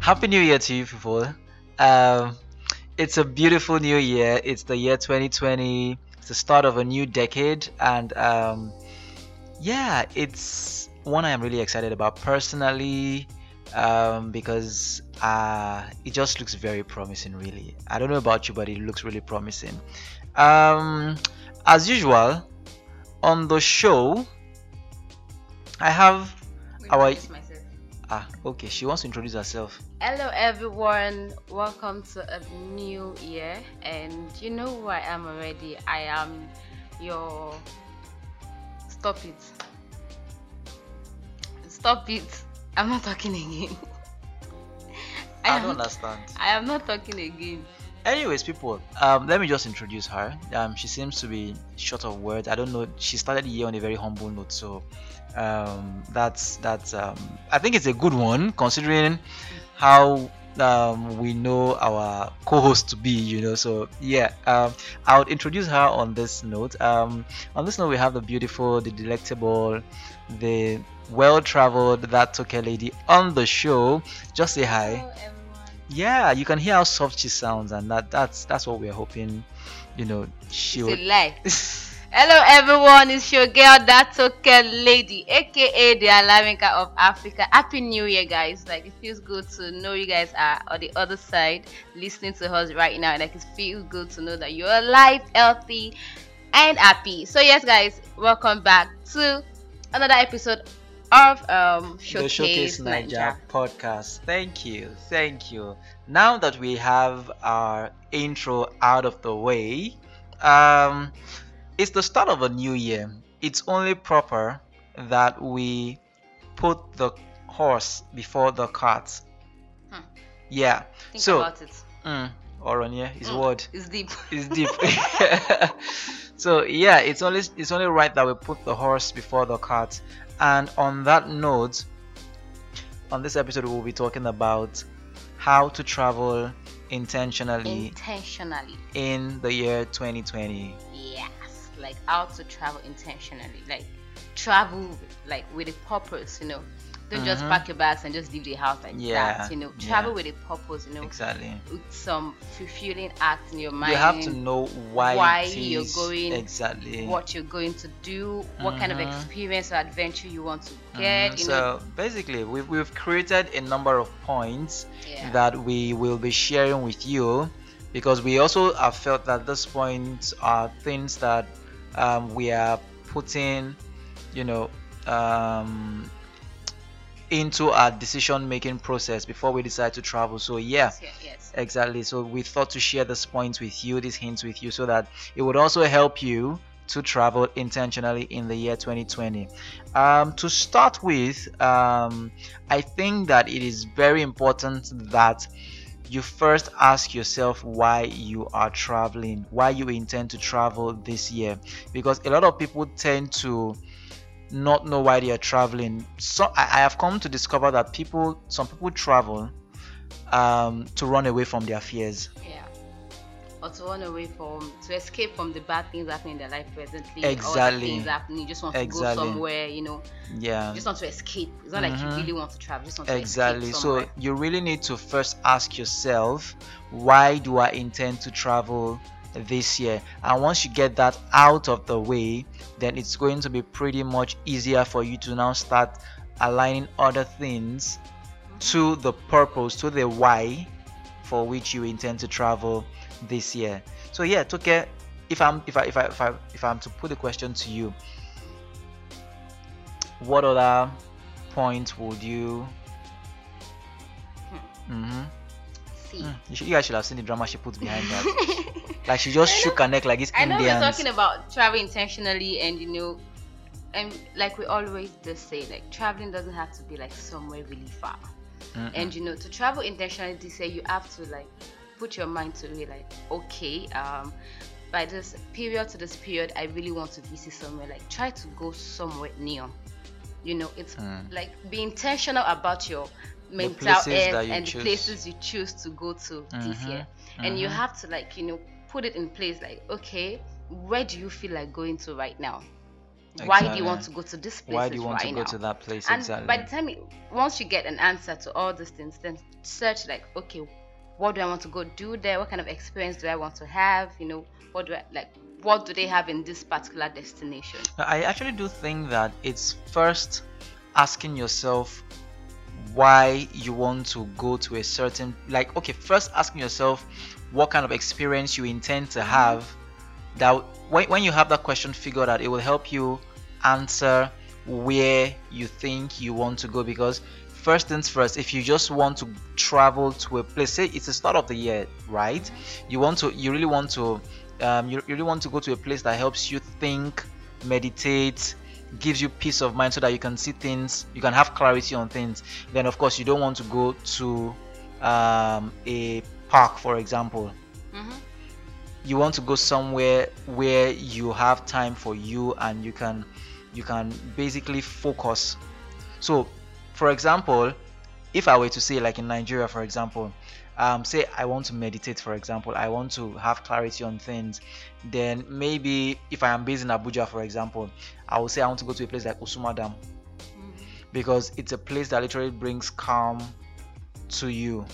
Happy New Year to you people. Um, it's a beautiful new year. It's the year 2020. It's the start of a new decade, and um, yeah, it's one I am really excited about personally um, because uh, it just looks very promising. Really, I don't know about you, but it looks really promising. Um, as usual, on the show, I have our ah okay. She wants to introduce herself. Hello everyone, welcome to a new year and you know who I am already. I am your stop it. Stop it. I'm not talking again. I am, don't understand. I am not talking again. Anyways, people, um, let me just introduce her. Um, she seems to be short of words. I don't know. She started the year on a very humble note, so um, that's that's. Um, I think it's a good one considering how um, we know our co-host to be. You know, so yeah. Um, I would introduce her on this note. Um, on this note, we have the beautiful, the delectable, the well-traveled that Toke lady on the show. Just say hi. Hello. Yeah, you can hear how soft she sounds, and that that's that's what we're hoping. You know, she It's would. Hello everyone, it's your girl that Toke lady, aka the Alavinka of Africa. Happy New Year, guys! Like it feels good to know you guys are on the other side listening to us right now. And like it feels good to know that you're alive, healthy, and happy. So yes, guys, welcome back to another episode of um Showcase, the Showcase Naija Naija. podcast. Thank you, thank you. Now that we have our intro out of the way, um, it's the start of a new year. It's only proper that we put the horse before the cart. Hmm. Yeah. Think so, about it. mm, Oron, yeah, his Mm. word. It's deep. is deep. so yeah, it's only it's only right that we put the horse before the cart. And on that note, on this episode we'll be talking about how to travel intentionally Intentionally. in the year 2020. Yes, like how to travel intentionally, like travel like with a purpose, you know. Don't just Mhm. pack your bags and just leave the house like Yeah, that, you know. Travel yeah. with a purpose, you know, Exactly. with some fulfilling act in your mind. You have to know why, why you're going, exactly. what you're going to do, what kind of Mhm. experience or adventure you want to Mhm. get, you know. so basically, we've, we've created a number of points Yeah. that we will be sharing with you because we also have felt that these points are things that um, we are putting, you know, um, into our decision making process before we decide to travel. So, yeah. yes, yes. Exactly. So we thought to share this points with you, these hints with you, so that it would also help you to travel intentionally in the year 2020. Um, to start with, um, I think that it is very important that you first ask yourself why you are traveling, why you intend to travel this year, because a lot of people tend to not know why they are traveling. So I, have come to discover that people, some people travel um, to run away from their fears. Yeah. Or to run away from, to escape from the bad things happening in their life presently. Exactly. the things happening. You just want to Exactly. go somewhere, you know. Yeah. You just want to escape. It's not like you Mhm. really want to travel. You just want Exactly. So you really need to first ask yourself, why do I intend to travel this year? And once you get that out of the way, then it's going to be pretty much easier for you to now start aligning other things to the purpose, to the why for which you intend to travel this year. So yeah, Toke, if I'm if I if I if I if I'm to put the question to you, what other point would you hmm See. You, should, you guys should have seen the drama she put behind that. like she just shook her neck like this I know Indians. we're talking about travel intentionally and you know and like we always just say like traveling doesn't have to be like somewhere really far. Mm-mm. And you know to travel intentionally they say you have to like put your mind to it like okay um by this period to this period I really want to visit somewhere like try to go somewhere near. You know it's Mm. like be intentional about your mental health and choose. the places you choose to go to this Mhm, year and you mhm. have to like you know put it in place like okay where do you feel like going to right now why do you want to go to this place why do you want right to go now? to that place and exactly by the time you, once you get an answer to all these things then search like okay what do i want to go do there? What kind of experience do i want to have? You know what do i like what do they have in this particular destination? I actually do think that it's first asking yourself why you want to go to a certain like okay first asking yourself what kind of experience you intend to have that when, when you have that question figured out it will help you answer where you think you want to go because first things first if you just want to travel to a place say it's the start of the year right? You want to you really want to um, you, really want to go to a place that helps you think meditate gives you peace of mind so that you can see things you can have clarity on things. Then of course you don't want to go to um, a park for example. Mm-hmm. you want to go somewhere where you have time for you and you can you can basically focus. So for example if i were to say like in nigeria for example um, say i want to meditate for example i want to have clarity on things then maybe if i am based in abuja for example i will say i want to go to a place like usuma dam. Mm-hmm. because it's a place that literally brings calm to you.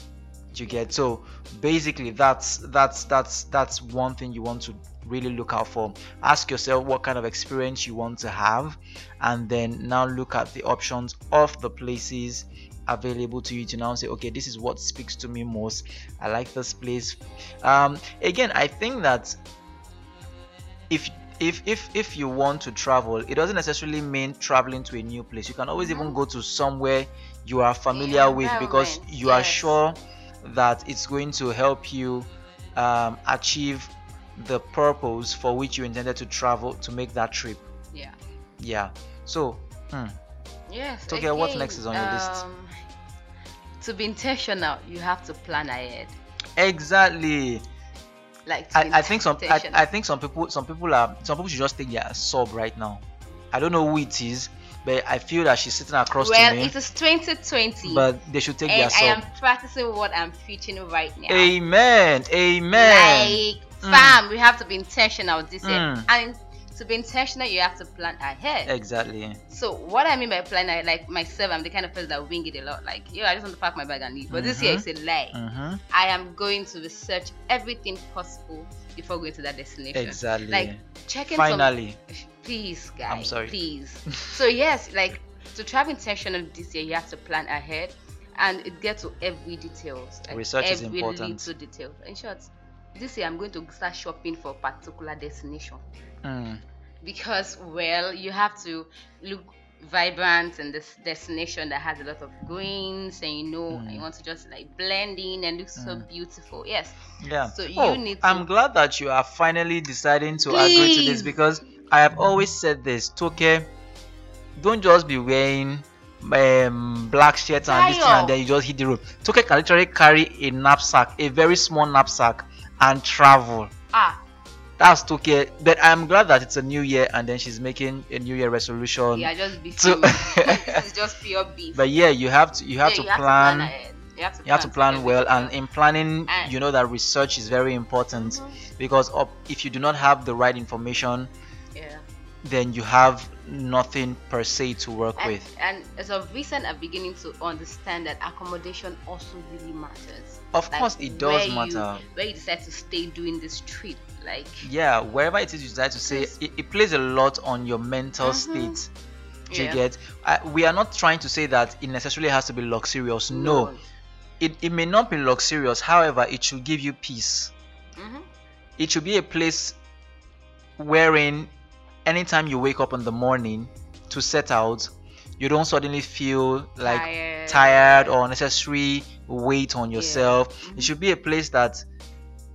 You get? So basically that's that's that's that's one thing you want to really look out for. Ask yourself what kind of experience you want to have and then now look at the options of the places available to you to now say okay this is what speaks to me most. I like this place. Um again i think that if if if if you want to travel it doesn't necessarily mean traveling to a new place. You can always even go to somewhere you are familiar Yeah, with because you are sure that it's going to help you um, achieve the purpose for which you intended to travel to make that trip. Yeah. Yeah. So hmm, yes okay, what next is on your list? um, to be intentional you have to plan ahead. Exactly. Like I, I think some I. I think some people some people are some people should just take their sub right now. I don't know who it is but i feel that she's sitting across well to me. Well, it is 2020 but they should take their and I am practicing what I'm preaching right now. amen. Amen. Like. Fam, we have to be intentional this year. Mm. And to be intentional, you have to plan ahead. exactly So, what I mean by plan ahead, like myself, I'm the kind of person that wing it a lot. Like, yo, I just want to pack my bag and leave. But this year, Mhm. it's a lie. mm-hmm. I am going to research everything possible before going to that destination. exactly Like, checking finally please guys I'm sorry. please so yes like to travel intentional this year you have to plan ahead and it gets to every details like Research is every important. little detail in short this year i'm going to start shopping for a particular destination. Mm, because well you have to look vibrant and this destination that has a lot of greens and you know Mm. and you want to just like blend in and look so Mm. beautiful. Yes. Yeah. So you oh, need to- i'm glad that you are finally deciding to agree to this because i have always said this toke don't just be wearing um, black shirt and this thing and then you just hit the road. Toke can literally carry a knapsack a very small knapsack and travel ah that's toke but i'm glad that it's a new year and then she's making a new year resolution yeah just be So- this is just pure beef but yeah you have to you have Yeah, to you have plan ahead. You have to you have to plan well and in planning And- you know that research is very important Mhm. because if you do not have the right information. Then you have nothing per se to work And, with. and as of recent, I'm beginning to understand that accommodation also really matters. of Like, course it where does you- matter. Where you decide to stay during this trip, like yeah wherever it is you decide to stay, it, it plays a lot on your mental Mhm. state. Do you Yeah. get? I, we are not trying to say that it necessarily has to be luxurious. No, It, it may not be luxurious however it should give you peace. Mhm. it should be a place wherein anytime you wake up in the morning to set out you don't suddenly feel like tired, tired or unnecessary weight on yourself. Mhm. it should be a place that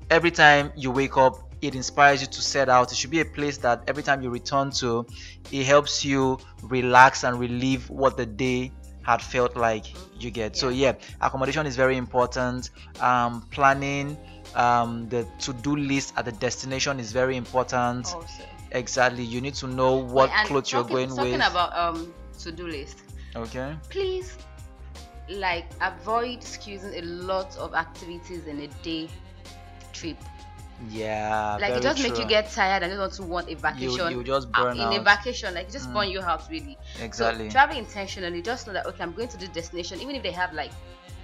every time you wake up it inspires you to set out. It should be a place that every time you return to it helps you relax and relieve what the day had felt like you get. So yeah. accommodation is very important. Um, planning um, the to-do list at the destination is very important. Also, exactly you need to know what. And clothes you're talking, going talking with about um to-do list. okay Please, like avoid excusing a lot of activities in a day trip. Yeah. like it just make you get tired and just want to want a vacation you just out burn in a vacation like it just Mm. burn you out really Exactly. so travel intentionally just know that okay i'm going to this destination even if they have like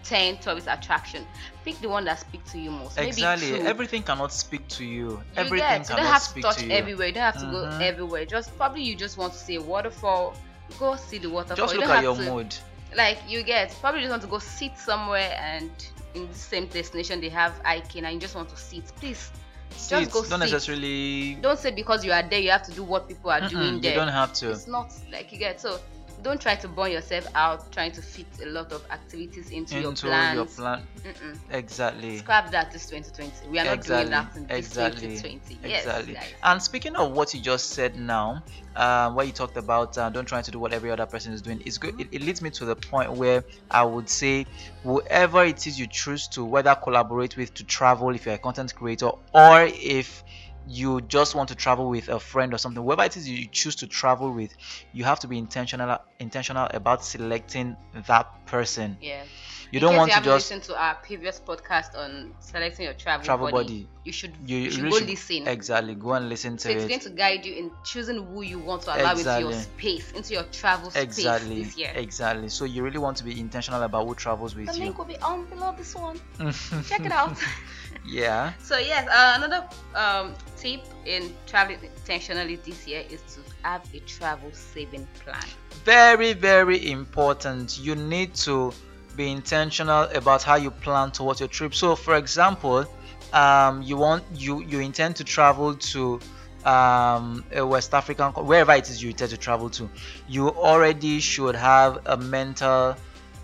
10 tourist attraction pick the one that speak to you most exactly. Everything cannot speak to you. you Everything get you cannot don't have to speak touch to you. everywhere you don't have to Mhm. go everywhere just probably you just want to see a waterfall go see the waterfall Just you look don't at have your to, mood. like you get probably just want to go sit somewhere and in the same destination they have hiking and you just want to sit please Sit, go don't sit. necessarily. don't say because you are there you have to do what people are Mm-mm, doing you don't have to. it's not like you get so don't try to burn yourself out trying to fit a lot of activities into, your into plans your plan. Mm-mm. Exactly. scrap that this 2020 we are not Exactly, doing that in this exactly, 2020 yes Exactly. guys. And speaking of what you just said now, uh, where you talked about uh, don't try to do what every other person is doing, it's good. It, it leads me to the point where I would say, whoever it is you choose to, whether collaborate with to travel, if you're a content creator, or if you just want to travel with a friend or something, whoever it is you choose to travel with, you have to be intentional intentional about selecting that person. yeah You In don't want you to just listened to our previous podcast on selecting your travel, travel body, body. you should You, you should really go should- listen Exactly. Go and listen so to it's it. going to guide you in choosing who you want to allow into your space into your travel space exactly this year exactly so you really want to be intentional about who travels the with you link will be on below this one check it out yeah. So yes, uh, another um, tip in traveling intentionally this year is to have a travel saving plan. very very important. You need to be intentional about how you plan towards your trip. So for example um you want you you intend to travel to um a west african wherever it is you intend to travel to you already should have a mental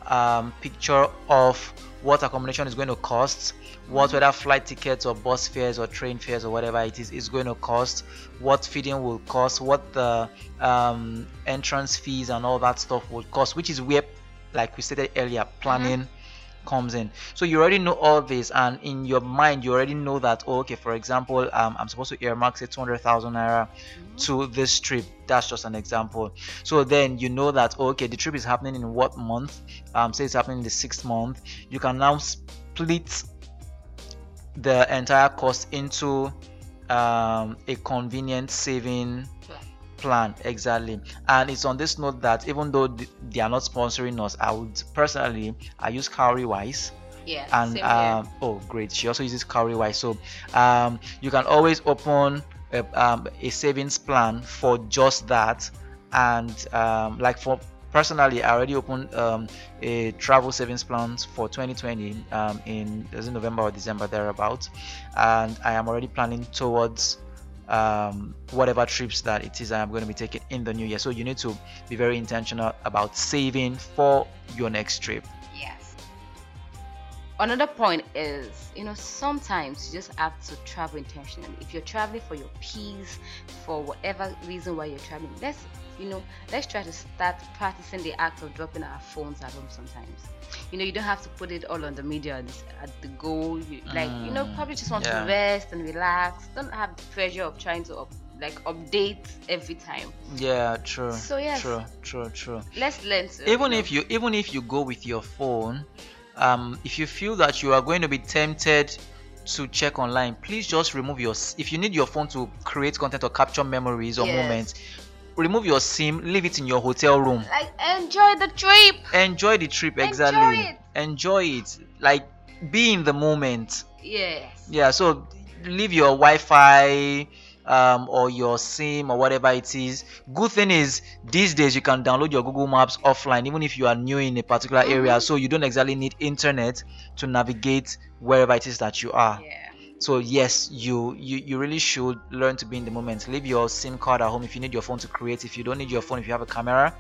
um, picture of what accommodation is going to cost what whether flight tickets or bus fares or train fares or whatever it is is going to cost what feeding will cost what the um, entrance fees and all that stuff will cost which is where like we stated earlier planning comes in. So you already know all this and in your mind you already know that oh, okay for example um, i'm supposed to earmark say 200000 naira to this trip. That's just an example. So then you know that oh, okay the trip is happening in what month? Um say it's happening in the sixth month. You can now split the entire cost into um, a convenient saving Plan. exactly. And it's on this note that even though th- they are not sponsoring us i would personally i use cowrywise Yeah, and um, oh great. She also uses cowrywise so um, you can always open a, um, a savings plan for just that. And um, like for personally i already opened um, a travel savings plan for 2020 um, in it november or december thereabouts. And i am already planning towards um, whatever trips that it is I am going to be taking in the new year. So you need to be very intentional about saving for your next trip. Yes. Another point is, you know, sometimes you just have to travel intentionally. If you're traveling for your peace, for whatever reason why you're traveling, let's, you know, let's try to start practicing the act of dropping our phones at home sometimes. You know, you don't have to put it all on the media at the- at the go. You, like, you know, Mm, probably just want yeah. to rest and relax. Don't have the pressure of trying to up, like update every time. Yeah, true. So, yes. True, true, true. Let's learn to. Even know, if you even if you go with your phone, um, if you feel that you are going to be tempted to check online, please just remove your. If you need your phone to create content or capture memories or Yes. moments, remove your SIM, leave it in your hotel room. like enjoy the trip. Enjoy the trip exactly Enjoy it. Enjoy it. Like be in the moment. Yes. Yeah. So leave your Wi-Fi um, or your SIM or whatever it is. Good thing is these days you can download your Google Maps offline, even if you are new in a particular area. Mhm. So you don't exactly need internet to navigate wherever it is that you are. Yeah. So yes, you, you you really should learn to be in the moment. Leave your SIM card at home if you need your phone to create. If you don't need your phone, if you have a camera,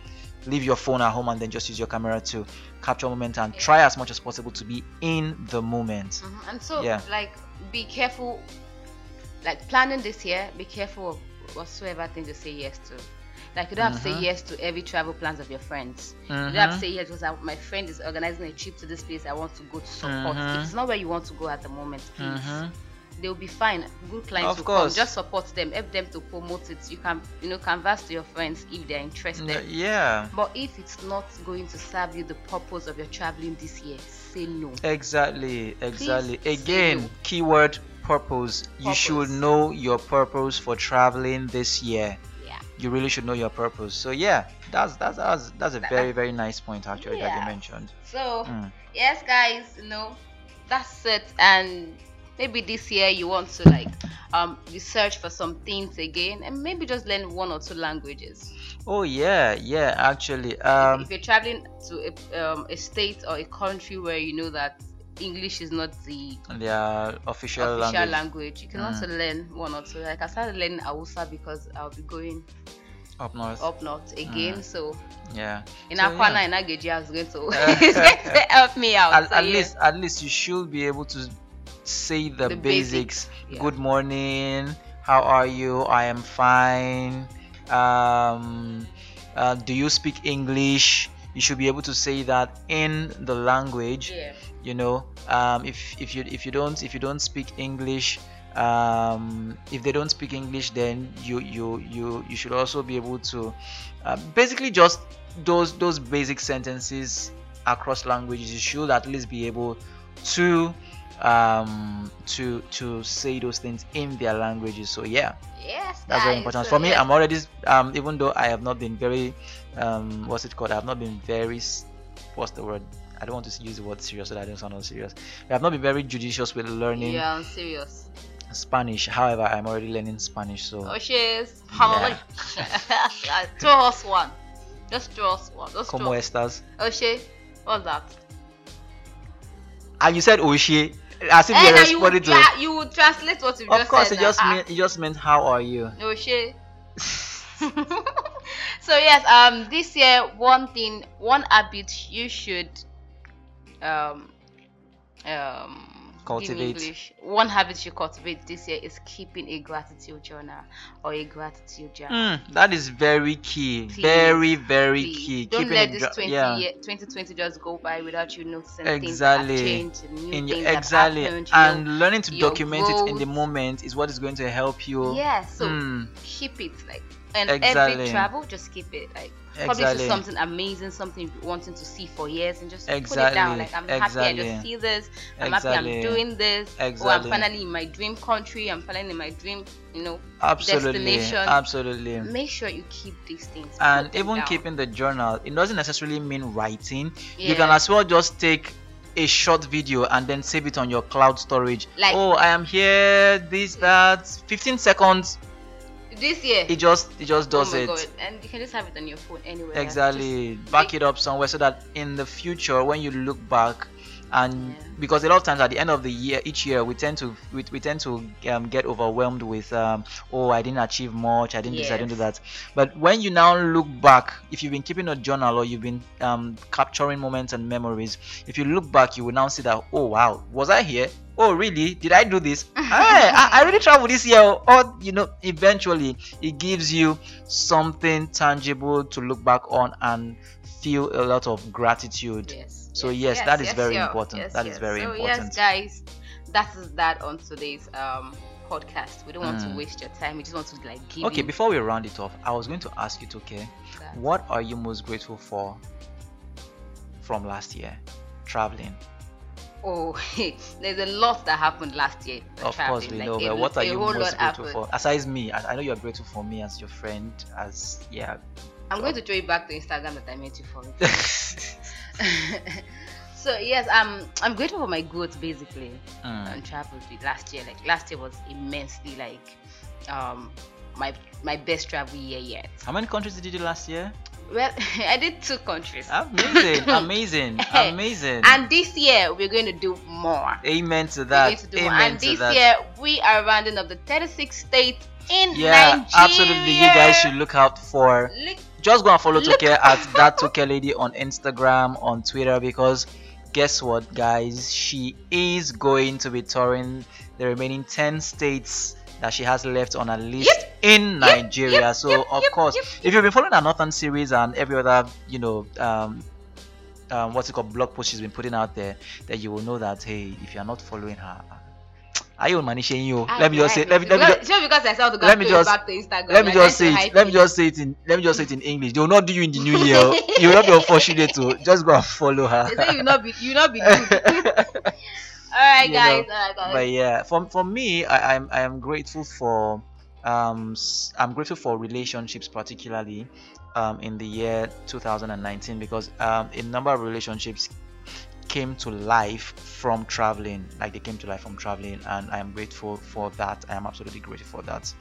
leave your phone at home and then just use your camera to capture a moment and try as much as possible to be in the moment. Mhm. And so, Yeah. like, be careful. Like planning this year, be careful of whatsoever thing you say yes to. Like you don't have to Mhm. say yes to every travel plans of your friends. You don't have to say yes because I, my friend is organizing a trip to this place. I want to go to support. Mhm. If it's not where you want to go at the moment, please. They'll be fine. Good clients Of will course. come. Just support them. Help them to promote it. You can, you know, converse to your friends if they're interested. Yeah. But if it's not going to serve you the purpose of your traveling this year, say no. Exactly, exactly. say Again, no. keyword purpose. You should know your purpose for traveling this year. Yeah. You really should know your purpose. So yeah, that's that's that's, that's a very very nice point actually that you mentioned. So Mm. yes, guys, you know that's it. And maybe this year you want to like um research for some things again, and maybe just learn one or two languages. Oh yeah, yeah. Actually, If- um, if you're traveling to a, um, a state or a country where you know that English is not the their official, official language. language. You can Mm. also learn one or two. Like I started learning Hausa because I'll be going up north. up north again. Mm. So Yeah. in So, Akwana yeah. and Ageji, is going to, going to help me out. At, So, at yeah. least, at least you should be able to say the, The basics. basics, yeah. Good morning. How are you? I am fine. Um, uh, do you speak English? You should be able to say that in the language. Yeah. you know um, if if you if you don't if you don't speak english um, if they don't speak english then you you you you should also be able to uh, basically just those those basic sentences across languages you should at least be able to um to to say those things in their languages so yeah Yes. that's very important so for me yes. i'm already um even though i have not been very um what's it called i have not been very what's the word i don't want to use the word serious so that i don't sound unserious i have not been very judicious with learning Yeah, I'm serious. spanish however i'm already learning spanish so Oh, she's family. throw us one. Just throw us one. Just como throw. estas Oh, she. What's that? and you said oshie as if Eh, you're now you would, to you would translate what you just of course said. it just Ah, meant it just meant how are you Oh, she. so yes, um, this year one thing, one habit you should, um, um, Cultivate. English. One habit you cultivate this year is keeping a gratitude journal or a gratitude journal. Mm, that is very key Please, very very Please, key Don't Keeping let this gra- 20 yeah. year, 2020 just go by without you noticing Exactly. things have changed, new your, exactly happened, you know. and learning to document it in the moment is what is going to help you yeah, so Mm, keep it like and Exactly. every travel just keep it like probably exactly. see something amazing something wanting to see for years and just put it down. Like i'm happy i just see this. I'm Exactly. happy i'm doing this. Or i'm finally in my dream country. I'm finally in my dream you know absolutely. destination. absolutely. Make sure you keep these things. And even down. keeping the journal it doesn't necessarily mean writing. You can as well just take a short video and then save it on your cloud storage. Like- oh i am here this that 15 seconds this year? It just it just oh does my it. God. And you can just have it on your phone anywhere exactly. back it up somewhere so that in the future when you look back and Yeah. because a lot of times at the end of the year each year we tend to we, we tend to um, get overwhelmed with um, oh i didn't achieve much i didn't this i didn't do that. But when you now look back if you've been keeping a journal or you've been um, capturing moments and memories if you look back you will now see that oh wow was i here oh really? Did i do this? I, I really traveled this year. Or you know eventually it gives you something tangible to look back on and feel a lot of gratitude. Yes So yes, that is very important. That is very so important. yes guys that is that on today's um podcast. We don't want Mm. to waste your time. We just want to like give okay you before we round it off i was going to ask you okay what are you most grateful for from last year? Traveling oh there's a lot that happened last year uh, of course we like, know but what are you most grateful for? Aside me I, I know you're grateful for me as your friend as yeah. I'm going to throw it back to instagram that i met you for so yes i'm i'm grateful for my growth basically Mm, and traveled with last year. Like last year was immensely like um my my best travel year yet. How many countries did you do last year well i did two countries amazing amazing amazing and this year we're going to do more amen to We're going to that do more. and to this that year we are rounding up the 36 states in yeah Nigeria. absolutely you guys should look out for Look, just go and follow Look- Toke at that Toke lady on Instagram, on Twitter, because guess what, guys? She is going to be touring the remaining 10 states that she has left on her list Yep. In Nigeria. yep, so, yep, of yep, course, yep, if you've been following our Northern series and every other, you know, um, um, what's it called, blog post she's been putting out there, then you will know that, hey, if you're not following her, are you managing you? I Let me just say, like let me, let me just, just because I saw the let me just- back to Instagram. let me I just say it. Let me just say it in. Let me just say it in English. They will not do you in the new year. you will not be unfortunate to just go and follow her. They say you not be you not be good. right, guys. know, All right, guys. but yeah for, for me I, I'm I am grateful for um I'm grateful for relationships particularly um in the year 2019 because um a number of relationships came to life from traveling like they came to life from traveling and I am grateful for that I am absolutely grateful for that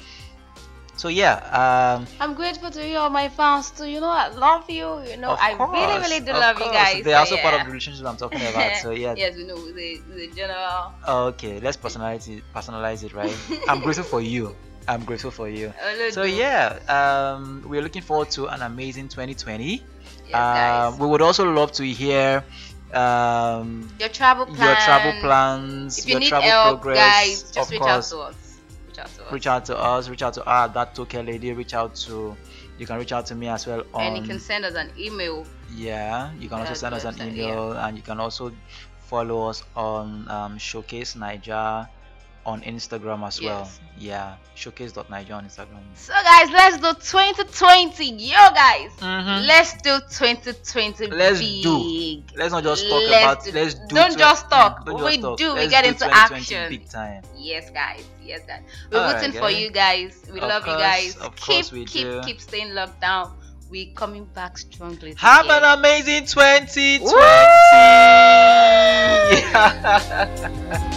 so yeah um I'm grateful to you, all my fans too. You know, I love you. You know, I course, really, really do love you guys. They're so also part of the relationship I'm talking about. So yeah. yes, we know the the general. Okay, let's personalize it. Personalize it, right? I'm grateful for you. I'm grateful for you. So yeah, um, we're looking forward to an amazing 2020. Yes, guys. Um, we would also love to hear um, your travel plans. your travel plans, If you your need travel help, progress. guys, just reach course, out to us. Reach out to us. reach out to us. Reach out to ah, that Toke lady. Reach out to. You can reach out to me as well on. and you can send us an email. Yeah, you can also send us an email and you can also follow us on um, Showcase Naija on Instagram as well. Yes. Yeah, showcase.naija on Instagram. So guys, let's do 2020. Yo guys, Mhm. let's do 2020 Let's big. do. Let's not just talk Let's about. do- Let's do. don't twen- just talk. don't just We talk. do. We Let's get do into action. Big time. Yes, guys. Yes, guys. We're Alright, rooting for you guys. We Of love you guys. of keep, course we keep, do. keep staying locked down. We coming back strongly. Have together. an amazing 2020.